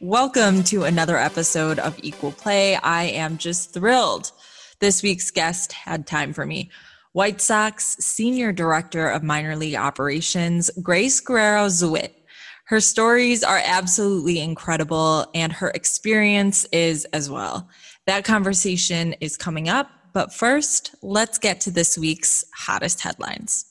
Welcome to another episode of Equal Play. I am just thrilled this week's guest had time for me. White Sox Senior Director of Minor League Operations, Grace Guerrero Zwit. Her stories are absolutely incredible, and her experience is as well. That conversation is coming up, but first, let's get to this week's hottest headlines.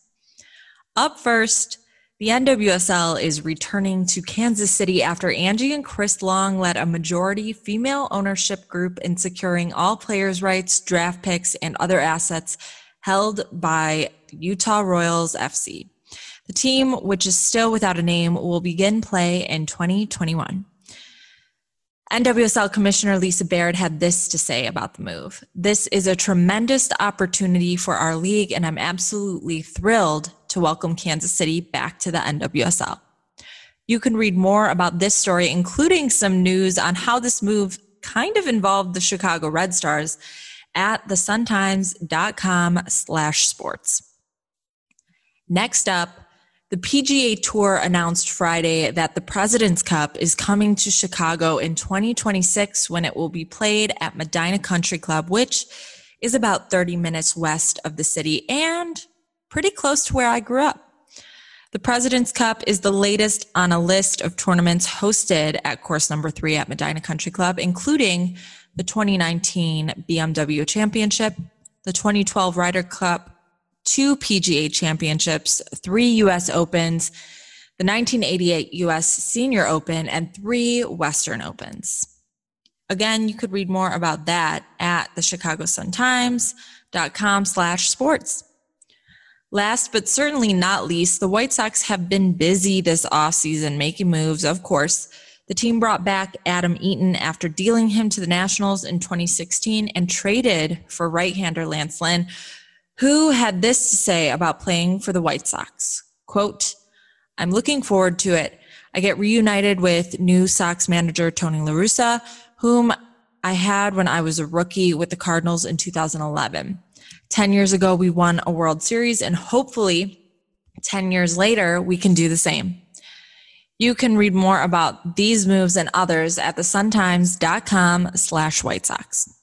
Up first, the NWSL is returning to Kansas City after Angie and Chris Long led a majority female ownership group in securing all players' rights, draft picks, and other assets held by Utah Royals FC. The team, which is still without a name, will begin play in 2021. NWSL Commissioner Lisa Baird had this to say about the move. This is a tremendous opportunity for our league, and I'm absolutely thrilled to welcome Kansas City back to the NWSL. You can read more about this story, including some news on how this move kind of involved the Chicago Red Stars at thesuntimes.com slash sports. Next up, the PGA Tour announced Friday that the President's Cup is coming to Chicago in 2026 when it will be played at Medinah Country Club, which is about 30 minutes west of the city and pretty close to where I grew up. The President's Cup is the latest on a list of tournaments hosted at course number three at Medinah Country Club, including the 2019 BMW Championship, the 2012 Ryder Cup two PGA championships, three US Opens, the 1988 US Senior Open, and three Western Opens. Again, you could read more about that at the Chicago Sun Times.com slash sports. Last but certainly not least, the White Sox have been busy this offseason making moves, of course. The team brought back Adam Eaton after dealing him to the Nationals in 2016 and traded for right hander Lance Lynn, who had this to say about playing for the White Sox. Quote, I'm looking forward to it. I get reunited with new Sox manager Tony LaRussa, whom I had when I was a rookie with the Cardinals in 2011. 10 years ago, we won a World Series, and hopefully, 10 years later, we can do the same. You can read more about these moves and others at thesuntimes.com slash White Sox.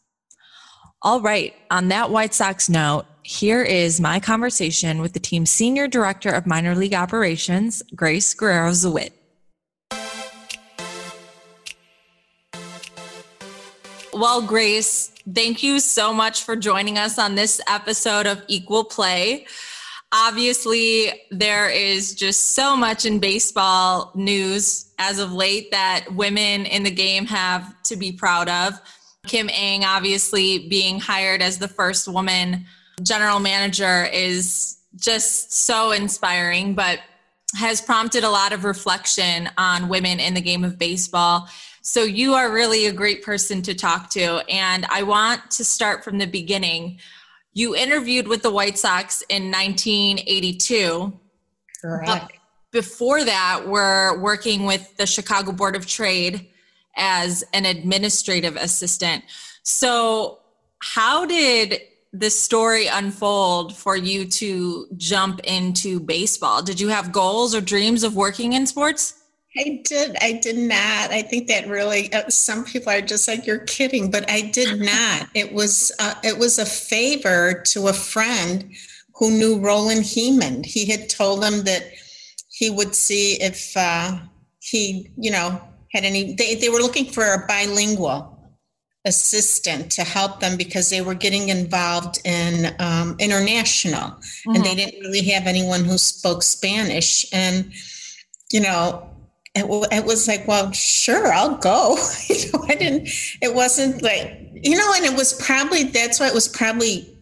All right. On that White Sox note, here is my conversation with the team's Senior Director of Minor League Operations, Grace Guerrero Zwit. Well, Grace, thank you so much for joining us on this episode of Equal Play. Obviously, there is just so much in baseball news as of late that women in the game have to be proud of. Kim Ng, obviously, being hired as the first woman general manager is just so inspiring, but has prompted a lot of reflection on women in the game of baseball. So you are really a great person to talk to. And I want to start from the beginning. You interviewed with the White Sox in 1982. Correct. before that, we're working with the Chicago Board of Trade as an administrative assistant. So, how did this story unfold for you to jump into baseball? Did you have goals or dreams of working in sports? I did. I did not. I think that really. Uh, some people are just like, "You're kidding," but I did not. It was. Uh, it was a favor to a friend who knew Roland Hemond. He had told him that he would see if uh, he, you know, had any. They they were looking for a bilingual assistant to help them because they were getting involved in um, international mm-hmm. and they mm-hmm. didn't really have anyone who spoke Spanish. And, you know, it, it was like, well, sure, I'll go. you know, I didn't, it wasn't like, you know, and it was probably, that's why it was probably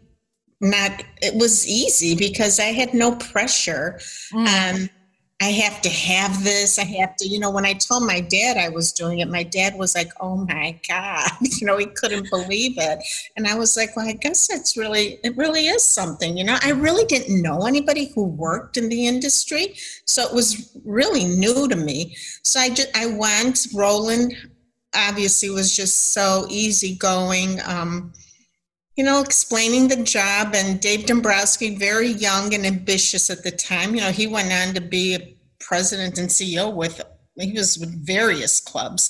not, it was easy because I had no pressure. Mm. Um, I have to have this. I have to, you know, when I told my dad I was doing it, my dad was like, oh my God, you know, he couldn't believe it. And I was like, well, I guess that's really, it really is something, you know. I really didn't know anybody who worked in the industry. So it was really new to me. So I just, I went, Roland obviously was just so easygoing. Um, you know, explaining the job. And Dave Dombrowski, very young and ambitious at the time, you know, he went on to be a president and CEO with, he was with various clubs.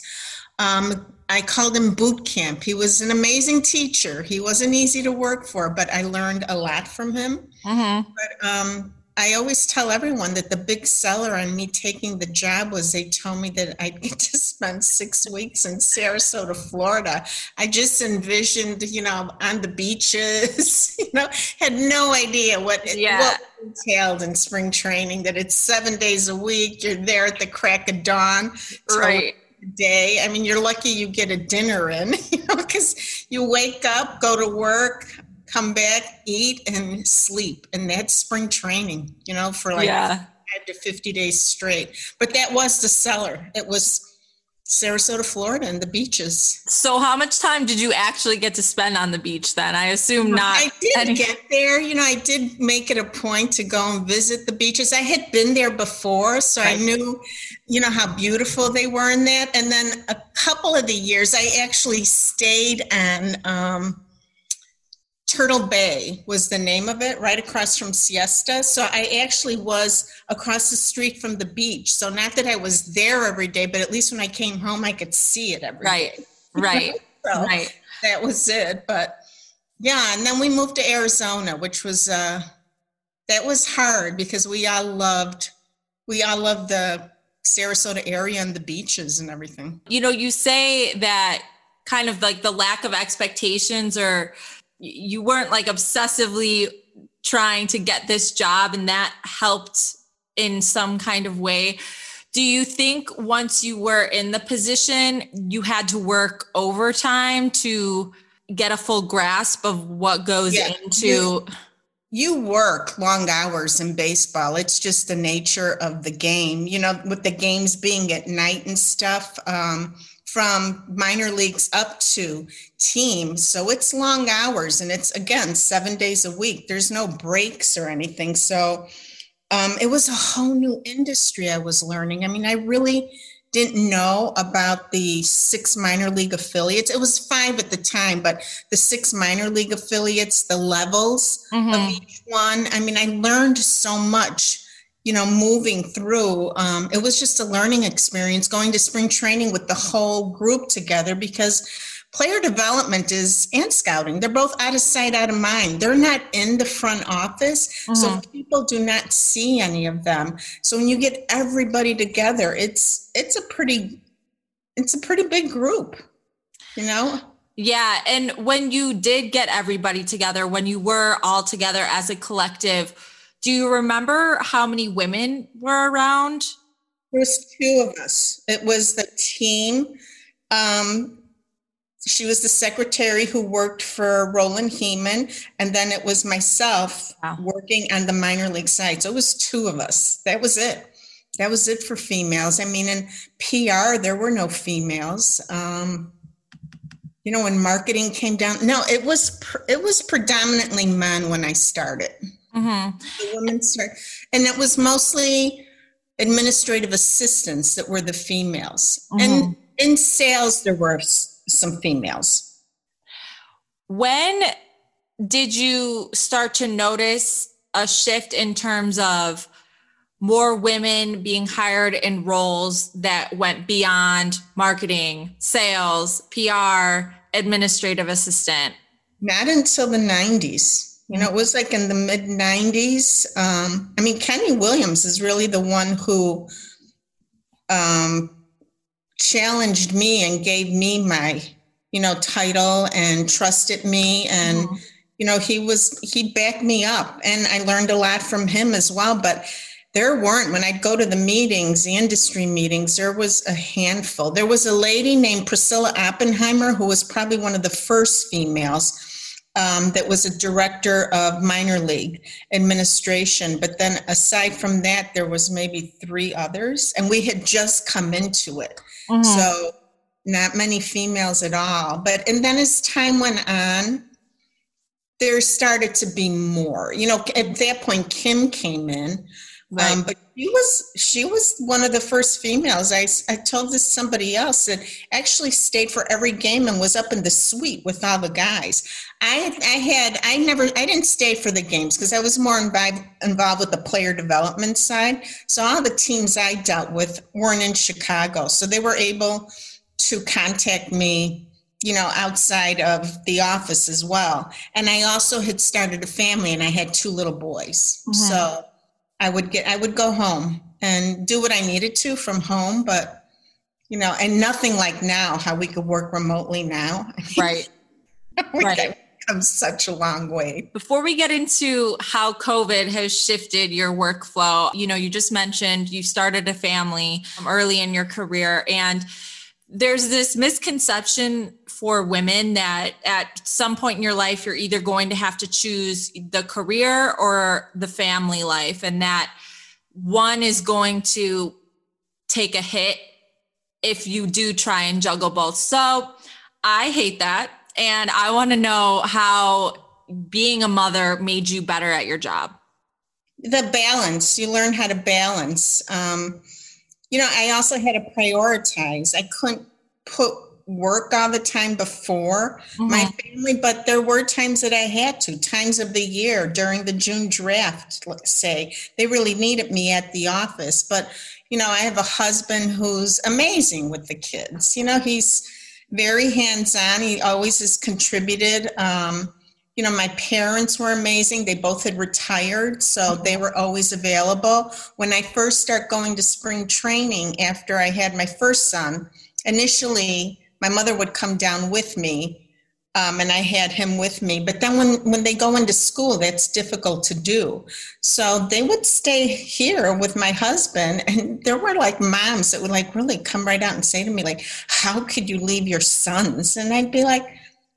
Um, I called him boot camp. He was an amazing teacher. He wasn't easy to work for, but I learned a lot from him. Mm-hmm. But um, I always tell everyone that the big seller on me taking the job was they told me that I'd get to spend six weeks in Sarasota, Florida. I just envisioned, you know, on the beaches, you know, had no idea what, it yeah. what entailed in spring training, that it's seven days a week. You're there at the crack of dawn. Right day. I mean, you're lucky you get a dinner in, you know, because you wake up, go to work, come back, eat, and sleep. And that's spring training, you know, for like yeah. five to 50 days straight. But that was the seller. It was Sarasota, Florida, and the beaches. So, how much time did you actually get to spend on the beach then? I assume not. I did any- get there. You know, I did make it a point to go and visit the beaches. I had been there before, so right. I knew, you know, how beautiful they were in that. And then a couple of the years, I actually stayed on. Um, Turtle Bay was the name of it, right across from Siesta. So I actually was across the street from the beach. So not that I was there every day, but at least when I came home, I could see it every right. day. Right, so right. That was it. But yeah, and then we moved to Arizona, which was uh, that was hard because we all loved we all loved the Sarasota area and the beaches and everything. You know, you say that kind of like the lack of expectations or you weren't like obsessively trying to get this job and that helped in some kind of way. Do you think once you were in the position you had to work overtime to get a full grasp of what goes yeah, into you, you work long hours in baseball. It's just the nature of the game. You know with the games being at night and stuff um, from minor leagues up to teams. So it's long hours and it's again seven days a week. There's no breaks or anything. So um, it was a whole new industry I was learning. I mean, I really didn't know about the six minor league affiliates. It was five at the time, but the six minor league affiliates, the levels mm-hmm. of each one. I mean, I learned so much you know, moving through, um, it was just a learning experience going to spring training with the whole group together because player development is and scouting they're both out of sight out of mind. They're not in the front office mm-hmm. so people do not see any of them. So when you get everybody together it's it's a pretty it's a pretty big group you know? Yeah and when you did get everybody together when you were all together as a collective do you remember how many women were around? There's two of us. It was the team. Um, she was the secretary who worked for Roland Hemond, and then it was myself wow. working on the minor league side. So it was two of us. That was it. That was it for females. I mean, in PR, there were no females. Um, you know, when marketing came down, no, it was it was predominantly men when I started. Mm-hmm. The women start, and it was mostly administrative assistants that were the females. Mm-hmm. And in sales, there were some females. When did you start to notice a shift in terms of more women being hired in roles that went beyond marketing, sales, PR, administrative assistant? Not until the 90s. You know, it was like in the mid 90s. Um, I mean, Kenny Williams is really the one who um, challenged me and gave me my you know, title and trusted me. And, mm-hmm. you know, he was, he backed me up. And I learned a lot from him as well. But there weren't, when I'd go to the meetings, the industry meetings, there was a handful. There was a lady named Priscilla Oppenheimer, who was probably one of the first females. Um, that was a director of minor league administration. But then aside from that, there was maybe three others, and we had just come into it. Mm-hmm. So not many females at all. But and then as time went on, there started to be more. You know, at that point, Kim came in. Right. Um, but she was she was one of the first females. I, I told this somebody else that actually stayed for every game and was up in the suite with all the guys. I I had I never I didn't stay for the games because I was more involved involved with the player development side. So all the teams I dealt with weren't in Chicago, so they were able to contact me you know outside of the office as well and i also had started a family and i had two little boys mm-hmm. so i would get i would go home and do what i needed to from home but you know and nothing like now how we could work remotely now. Right. Right. come such a long way. Before we get into how COVID has shifted your workflow, you know, you just mentioned you started a family um, early in your career and there's this misconception for women that at some point in your life you're either going to have to choose the career or the family life and that one is going to take a hit if you do try and juggle both so i hate that and i want to know how being a mother made you better at your job the balance you learn how to balance um, you know, I also had to prioritize. I couldn't put work all the time before mm-hmm. my family, but there were times that I had to, times of the year during the June draft, let's say. They really needed me at the office. But, you know, I have a husband who's amazing with the kids. You know, he's very hands on, he always has contributed. Um, you know, my parents were amazing. They both had retired, so they were always available. When I first start going to spring training after I had my first son, initially my mother would come down with me um, and I had him with me. But then when, when they go into school, that's difficult to do. So they would stay here with my husband. And there were like moms that would like really come right out and say to me, like, how could you leave your sons? And I'd be like,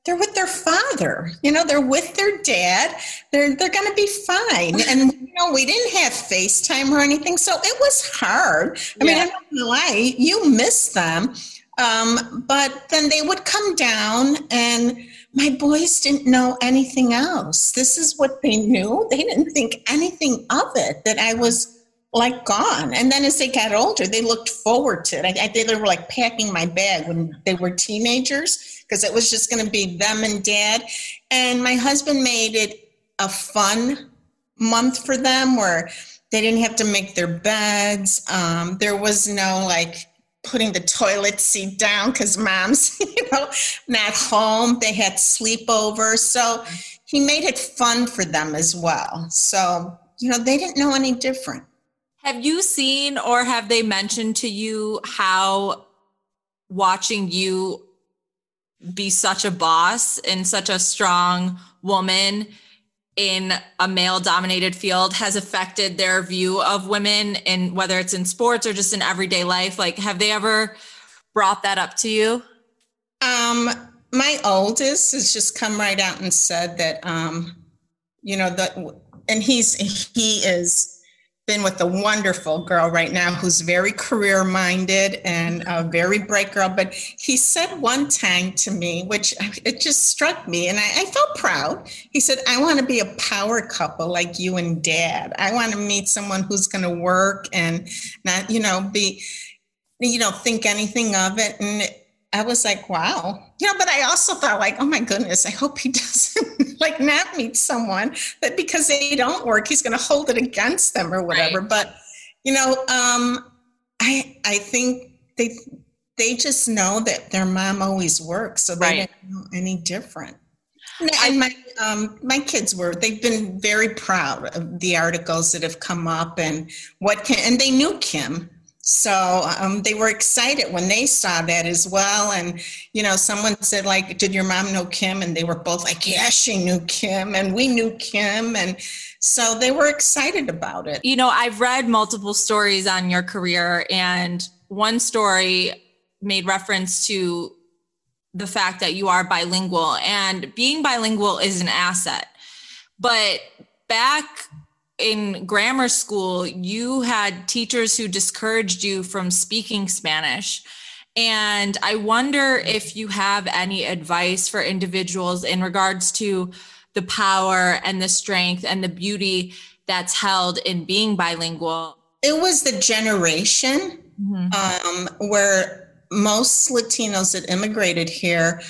they're with their father you know they're with their dad they're they're going to be fine and you know we didn't have facetime or anything so it was hard i yeah. mean i'm not going to lie you miss them um, but then they would come down and my boys didn't know anything else this is what they knew they didn't think anything of it that i was like gone. And then as they got older, they looked forward to it. I, I they were like packing my bag when they were teenagers because it was just going to be them and dad. And my husband made it a fun month for them where they didn't have to make their beds. Um, there was no like putting the toilet seat down because mom's, you know, not home. They had sleepovers. So he made it fun for them as well. So, you know, they didn't know any different. Have you seen or have they mentioned to you how watching you be such a boss and such a strong woman in a male dominated field has affected their view of women and whether it's in sports or just in everyday life? Like have they ever brought that up to you? Um my oldest has just come right out and said that um you know that and he's he is been with a wonderful girl right now who's very career minded and a very bright girl. But he said one time to me, which it just struck me, and I, I felt proud. He said, I want to be a power couple like you and dad. I want to meet someone who's going to work and not, you know, be, you know, think anything of it. And I was like, wow. You know, but I also thought like, oh my goodness, I hope he doesn't like not meet someone that because they don't work, he's going to hold it against them or whatever. Right. But, you know, um, I, I think they, they just know that their mom always works. So they right. don't know any different. And my um, my kids were they've been very proud of the articles that have come up and what can and they knew Kim so um, they were excited when they saw that as well and you know someone said like did your mom know kim? And they were both like yeah she knew kim and we knew kim and so they were excited about it. You know i've read multiple stories on your career and one story made reference to the fact that you are bilingual and being bilingual is an asset. But back in grammar school, you had teachers who discouraged you from speaking Spanish. And I wonder if you have any advice for individuals in regards to the power and the strength and the beauty that's held in being bilingual. It was the generation mm-hmm. um, where most Latinos that immigrated here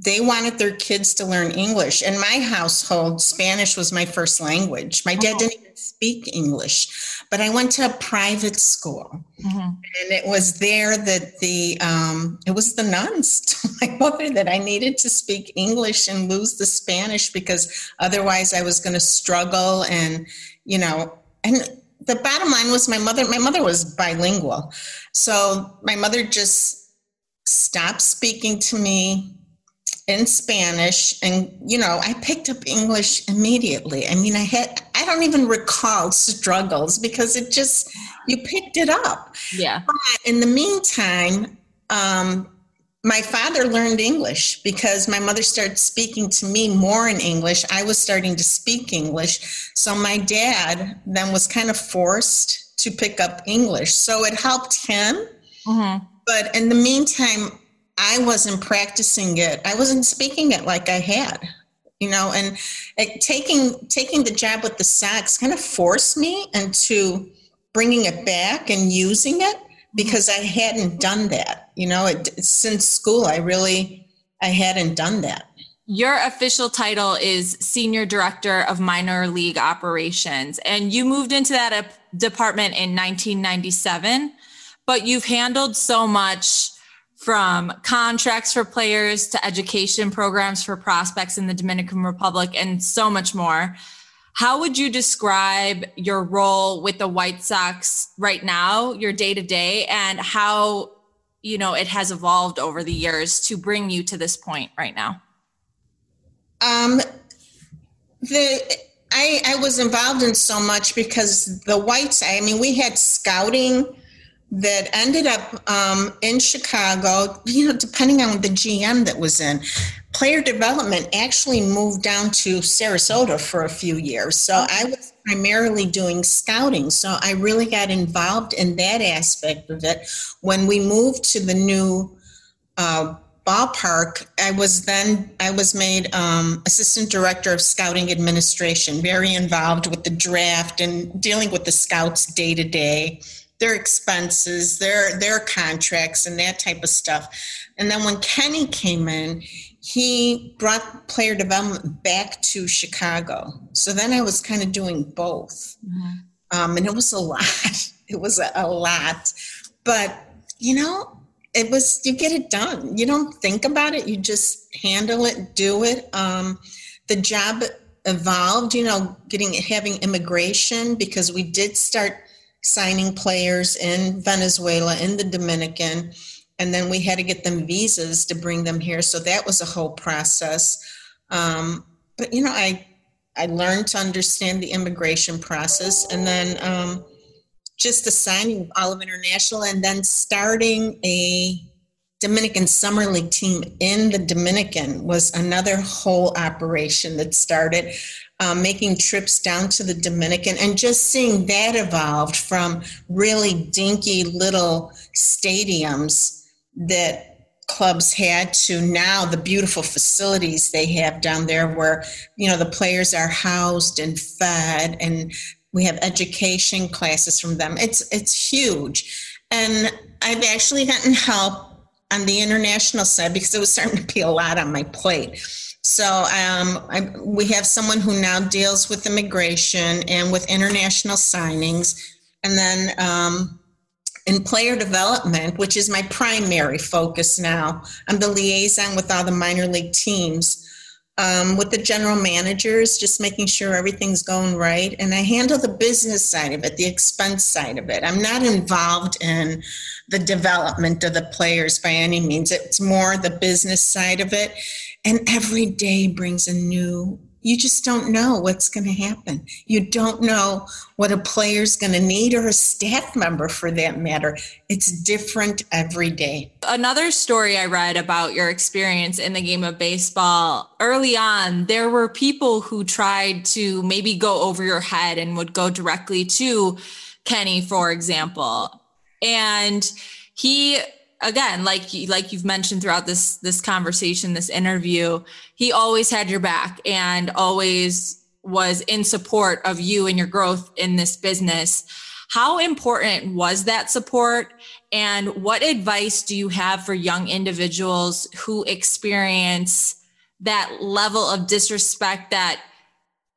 they wanted their kids to learn English. In my household, Spanish was my first language. My dad oh. didn't even speak English, but I went to a private school, mm-hmm. and it was there that the um, it was the nuns told my mother that I needed to speak English and lose the Spanish because otherwise I was going to struggle. And you know, and the bottom line was my mother. My mother was bilingual, so my mother just stopped speaking to me in Spanish and you know I picked up English immediately. I mean I had I don't even recall struggles because it just you picked it up. Yeah. But in the meantime, um, my father learned English because my mother started speaking to me more in English. I was starting to speak English. So my dad then was kind of forced to pick up English. So it helped him. Mm-hmm. But in the meantime, I wasn't practicing it. I wasn't speaking it like I had, you know, and it, taking taking the job with the Sox kind of forced me into bringing it back and using it because I hadn't done that. You know, it, since school, I really I hadn't done that. Your official title is Senior Director of Minor League Operations, and you moved into that uh, department in 1997, but you've handled so much from contracts for players to education programs for prospects in the Dominican Republic and so much more. How would you describe your role with the White Sox right now, your day to day, and how you know it has evolved over the years to bring you to this point right now? Um, the I, I was involved in so much because the Whites. I mean, we had scouting that ended up um, in Chicago, you know, depending on the GM that was in. Player development actually moved down to Sarasota for a few years. So I was primarily doing scouting. So I really got involved in that aspect of it. When we moved to the new uh, ballpark, I was then I was made um, assistant director of scouting administration, very involved with the draft and dealing with the scouts day to day their expenses, their their contracts, and that type of stuff. And then when Kenny came in, he brought player development back to Chicago. So then I was kind of doing both, mm-hmm. um, and it was a lot. It was a, a lot, but you know, it was you get it done. You don't think about it; you just handle it, do it. Um, the job evolved. You know, getting having immigration because we did start signing players in Venezuela, in the Dominican, and then we had to get them visas to bring them here. So that was a whole process. Um, but you know, I I learned to understand the immigration process, and then um, just the signing of Olive International, and then starting a Dominican Summer League team in the Dominican was another whole operation that started um, making trips down to the Dominican and just seeing that evolved from really dinky little stadiums that clubs had to now the beautiful facilities they have down there where you know the players are housed and fed and we have education classes from them. It's it's huge. And i've actually gotten help on the international side because it was starting to be a lot on my plate so um, I, we have someone who now deals with immigration and with international signings. And then um, in player development, which is my primary focus now, I'm the liaison with all the minor league teams. um, with the general managers, just making sure everything's going right. And I handle the business side of it, the expense side of it. I'm not involved in the development of the players by any means. It's more the business side of it. And every day brings a new you just don't know what's going to happen. You don't know what a player's going to need or a staff member for that matter. It's different every day. Another story I read about your experience in the game of baseball early on, there were people who tried to maybe go over your head and would go directly to Kenny, for example. And he again like like you've mentioned throughout this this conversation this interview he always had your back and always was in support of you and your growth in this business. How important was that support? And what advice do you have for young individuals who experience that level of disrespect that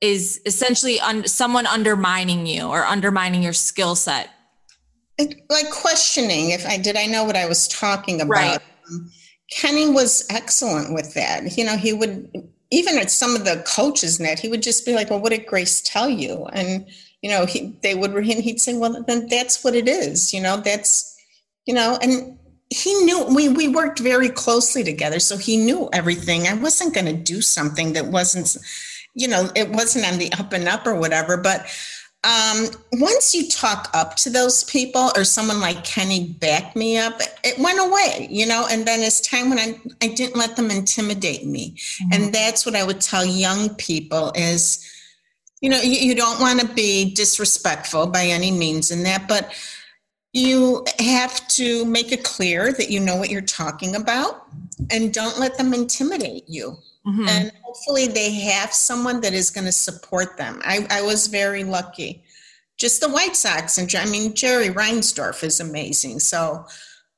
is essentially un- someone undermining you or undermining your skill set like questioning if I did I know what I was talking about. Right. Um, Kenny was excellent with that. You know, he would even at some of the coaches net, he would just be like, "Well, what did Grace tell you?" And you know, he they would he'd say, "Well, then that's what it is." You know, that's you know, and he knew we we worked very closely together, so he knew everything. I wasn't going to do something that wasn't, you know, it wasn't on the up and up or whatever, but um, once you talk up to those people or someone like Kenny backed me up, it went away, you know, and then it's time when I, I didn't let them intimidate me. Mm-hmm. And that's what I would tell young people is, you know, you, you don't want to be disrespectful by any means in that, but you have to make it clear that you know what you're talking about and don't let them intimidate you. Mm-hmm. And hopefully they have someone that is going to support them. I, I was very lucky. Just the White Sox and I mean Jerry Reinsdorf is amazing. So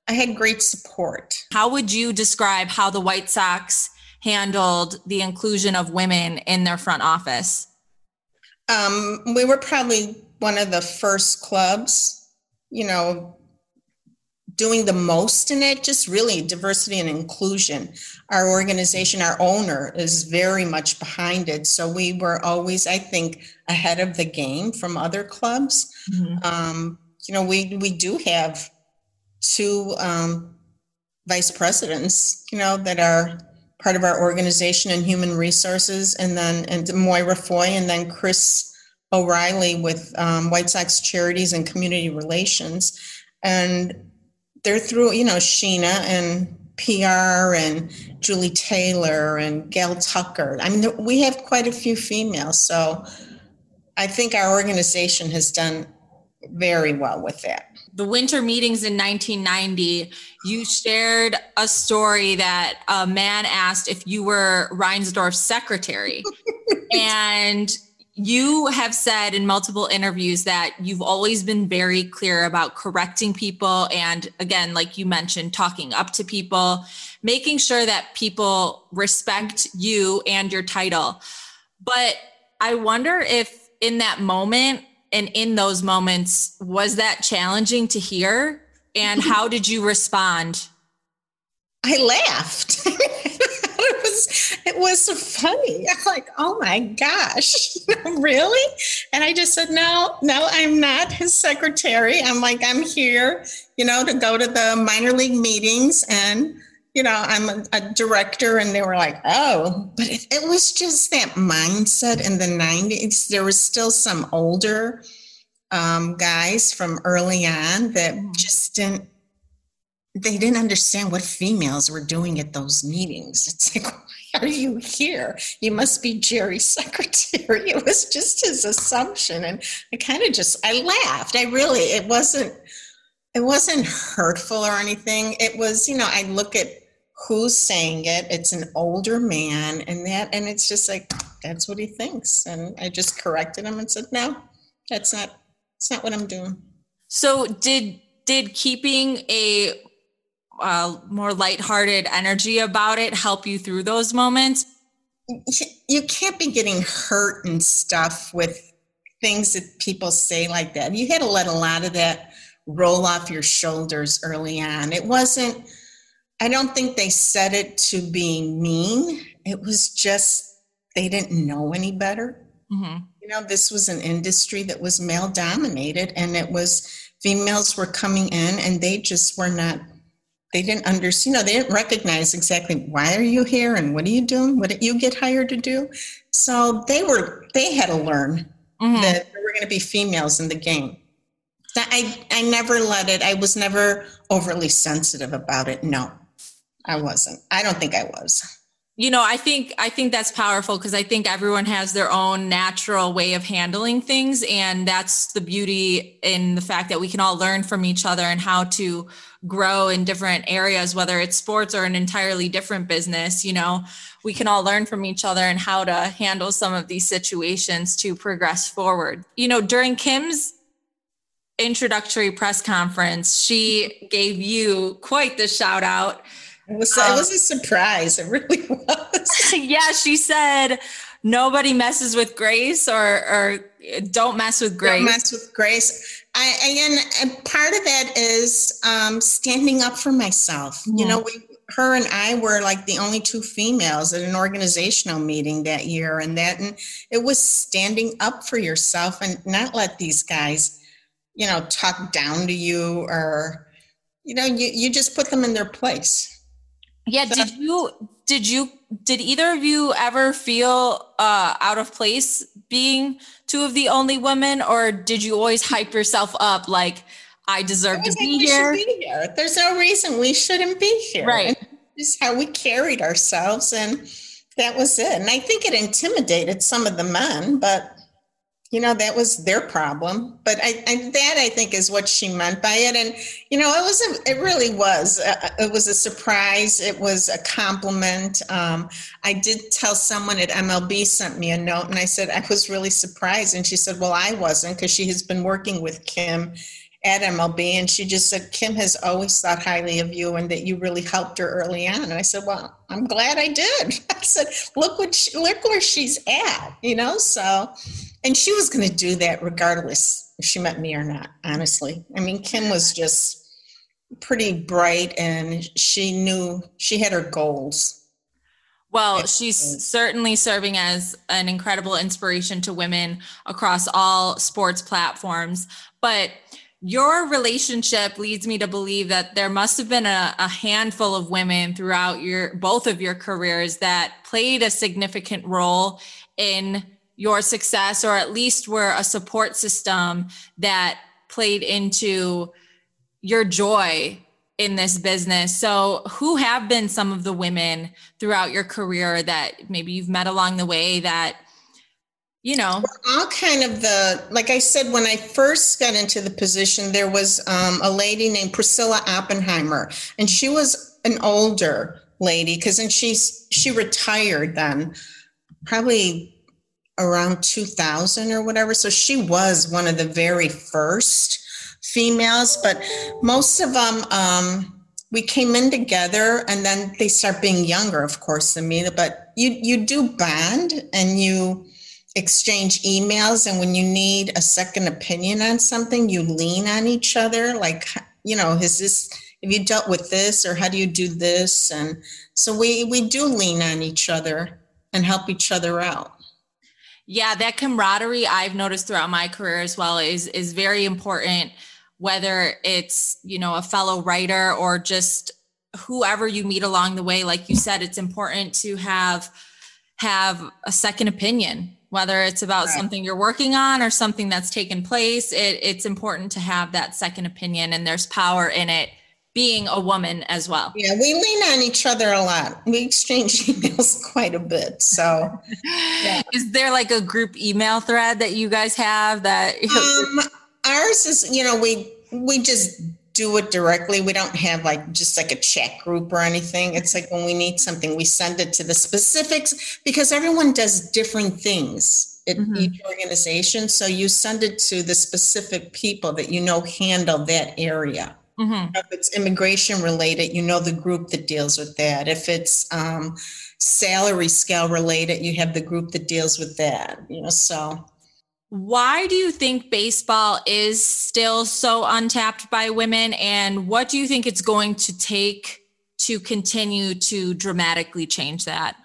I had great support. How would you describe how the White Sox handled the inclusion of women in their front office? Um, we were probably one of the first clubs, you know, doing the most in it, just really diversity and inclusion. Our organization, our owner is very much behind it. So we were always, I think, ahead of the game from other clubs. Mm-hmm. Um, you know, we we do have two um, vice presidents, you know, that are part of our organization and human resources, and then and Moira Foy, and then Chris O'Reilly with um, White Sox Charities and Community Relations. And they're through, you know, Sheena and PR and Julie Taylor and Gail Tucker. I mean, we have quite a few females. So I think our organization has done very well with that. The winter meetings in 1990, you shared a story that a man asked if you were Reinsdorf's secretary. and you have said in multiple interviews that you've always been very clear about correcting people and again like you mentioned talking up to people making sure that people respect you and your title. But i wonder if in that moment and in those moments was that challenging to hear? And how did you respond? I laughed was it was funny. I'm like, oh my gosh, really? And I just said, no, no, I'm not his secretary. I'm like, I'm here, you know, to go to the minor league meetings and you know, I'm a, a director, and they were like, oh, but it, it was just that mindset in the 90s. There was still some older um, guys from early on that mm. just didn't they didn't understand what females were doing at those meetings. It's like, why are you here? You must be Jerry's secretary. It was just his assumption. And I kind of just, I laughed. I really, it wasn't, it wasn't hurtful or anything. It was, you know, I look at who's saying it. It's an older man and that, and it's just like, that's what he thinks. And I just corrected him and said, no, that's not, that's not what I'm doing. So did, did keeping a uh, more lighthearted energy about it help you through those moments? You can't be getting hurt and stuff with things that people say like that. You had to let a lot of that roll off your shoulders early on. It wasn't, I don't think they said it to be mean. It was just they didn't know any better. Mm-hmm. You know, this was an industry that was male dominated, and it was females were coming in and they just were not they didn't understand, you know, they didn't recognize exactly why are you here and what are you doing? What did you get hired to do? So they were, they had to learn mm-hmm. that there were going to be females in the game. I, I never let it, I was never overly sensitive about it. No, I wasn't. I don't think I was you know i think i think that's powerful because i think everyone has their own natural way of handling things and that's the beauty in the fact that we can all learn from each other and how to grow in different areas whether it's sports or an entirely different business you know. We can all learn from each other and how to handle some of these situations to progress forward. You know during kim's introductory press conference she gave you quite the shout out it was, um, it was a surprise. It really was. yeah, she said nobody messes with Grace or or don't mess with Grace. Don't mess with Grace. I, and, and part of that is um, standing up for myself. Mm-hmm. You know, we, her and I were like the only two females at an organizational meeting that year, and that and it was standing up for yourself and not let these guys, you know, talk down to you or, you know, you you just put them in their place. Yeah. Did you, did you, did either of you ever feel uh, out of place being two of the only women, or did you always hype yourself up like, I deserve I to be here. be here? There's no reason we shouldn't be here. Right. This is how we carried ourselves. And that was it. And I think it intimidated some of the men, but you know that was their problem but I, I, that i think is what she meant by it and you know it was a, it really was a, it was a surprise it was a compliment um, i did tell someone at mlb sent me a note and i said i was really surprised and she said well i wasn't because she has been working with kim at MLB, and she just said, Kim has always thought highly of you and that you really helped her early on. And I said, Well, I'm glad I did. I said, Look what she, look where she's at, you know. So, and she was going to do that regardless if she met me or not. Honestly, I mean, Kim was just pretty bright, and she knew she had her goals. Well, she's certainly serving as an incredible inspiration to women across all sports platforms. But your relationship leads me to believe that there must have been a, a, handful of women throughout your both of your careers that played a significant role in your success or at least were a support system that played into your joy in this business. So who have been some of the women throughout your career that maybe you've met along the way that you know? All kind of the like i said when i first got into the position there was um, a lady named priscilla oppenheimer and she was an older lady because and she's she retired then probably around 2000 or whatever. So she was one of the very first females but most of them um, we came in together and then they start being younger of course than me but you you do bond and you exchange emails and when you need a second opinion on something you lean on each other like you know is this have you dealt with this or how do you do this? And so we we do lean on each other and help each other out yeah that camaraderie i've noticed throughout my career as well is is very important whether it's you know a fellow writer or just whoever you meet along the way. Like you said it's important to have have a second opinion whether it's about right. something you're working on or something that's taken place. It, it's important to have that second opinion and there's power in it being a woman as well yeah we lean on each other a lot we exchange emails quite a bit so yeah. is there like a group email thread that you guys have that um, ours is you know we we just do it directly. We don't have like just like a chat group or anything. It's like when we need something, we send it to the specifics because everyone does different things at mm-hmm. each organization. So you send it to the specific people that you know handle that area. Mm-hmm. If it's immigration related, you know the group that deals with that. If it's um, salary scale related, you have the group that deals with that. You know, so why do you think baseball is still so untapped by women? And what do you think it's going to take to continue to dramatically change that?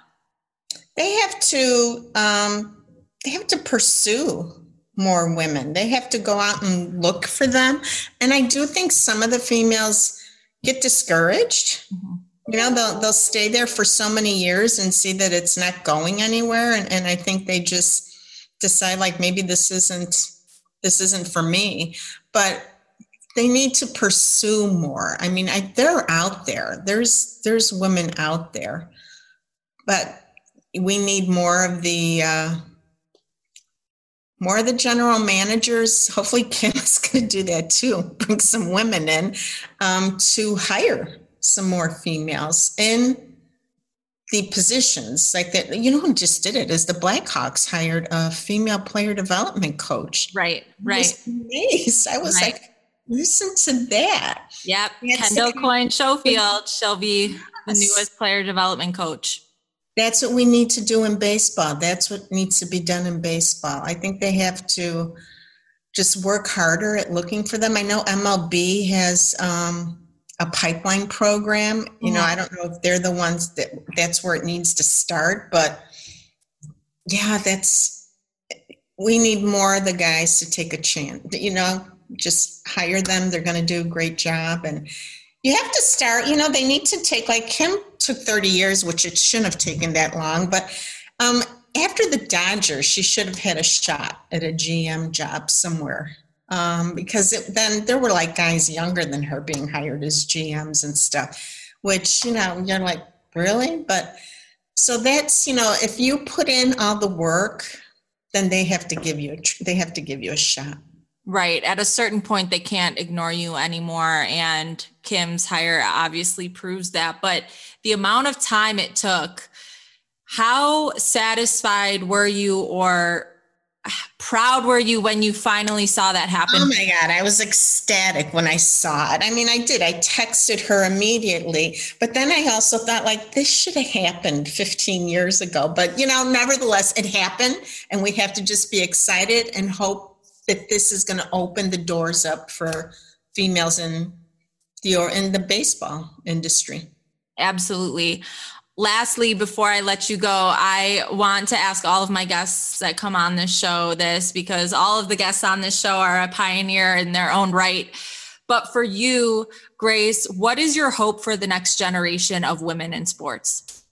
They have to um, they have to pursue more women. They have to go out and look for them. And I do think some of the females get discouraged. Mm-hmm. You know, they'll they'll stay there for so many years and see that it's not going anywhere. And, and I think they just decide like maybe this isn't this isn't for me. But they need to pursue more. I mean, I, they're out there. There's there's women out there, but we need more of the uh, more of the general managers. Hopefully, Kim is going to do that too. Bring some women in um, to hire some more females in the positions like that. You know who just did it is the Blackhawks hired a female player development coach. Right, right. Was I was right. like, listen to that. Yep. Kendall Coyne Schofield. She'll be the newest player development coach. That's what we need to do in baseball. That's what needs to be done in baseball. I think they have to just work harder at looking for them. I know MLB has um, a pipeline program. You know, I don't know if they're the ones that that's where it needs to start, but yeah, that's we need more of the guys to take a chance. You know, just hire them. They're going to do a great job, and you have to start. You know, they need to take like Kim took 30 years, which it shouldn't have taken that long. But um, after the Dodgers, she should have had a shot at a GM job somewhere. Um, because it, then there were like guys younger than her being hired as GMs and stuff, which, you know, you're like, really? But so that's, you know, if you put in all the work, then they have to give you, a, they have to give you a shot. Right. At a certain point, they can't ignore you anymore. And Kim's hire obviously proves that. But the amount of time it took, how satisfied were you or proud were you when you finally saw that happen? Oh my God, I was ecstatic when I saw it. I mean, I did. I texted her immediately, but then I also thought, like, this should have happened 15 years ago. But, you know, nevertheless, it happened, and we have to just be excited and hope that this is going to open the doors up for females in the or in the baseball industry. Absolutely. Lastly, before I let you go, I want to ask all of my guests that come on this show this because all of the guests on this show are a pioneer in their own right. But for you, Grace, what is your hope for the next generation of women in sports?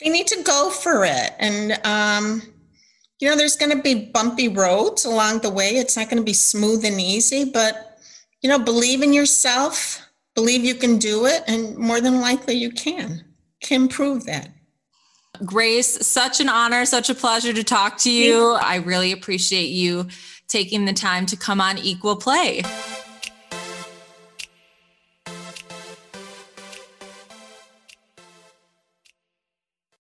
They need to go for it. And um, you know, there's going to be bumpy roads along the way. It's not going to be smooth and easy, but, you know, believe in yourself, believe you can do it, and more than likely you can. Can prove that. Grace, such an honor, such a pleasure to talk to you. I really appreciate you taking the time to come on Equal Play.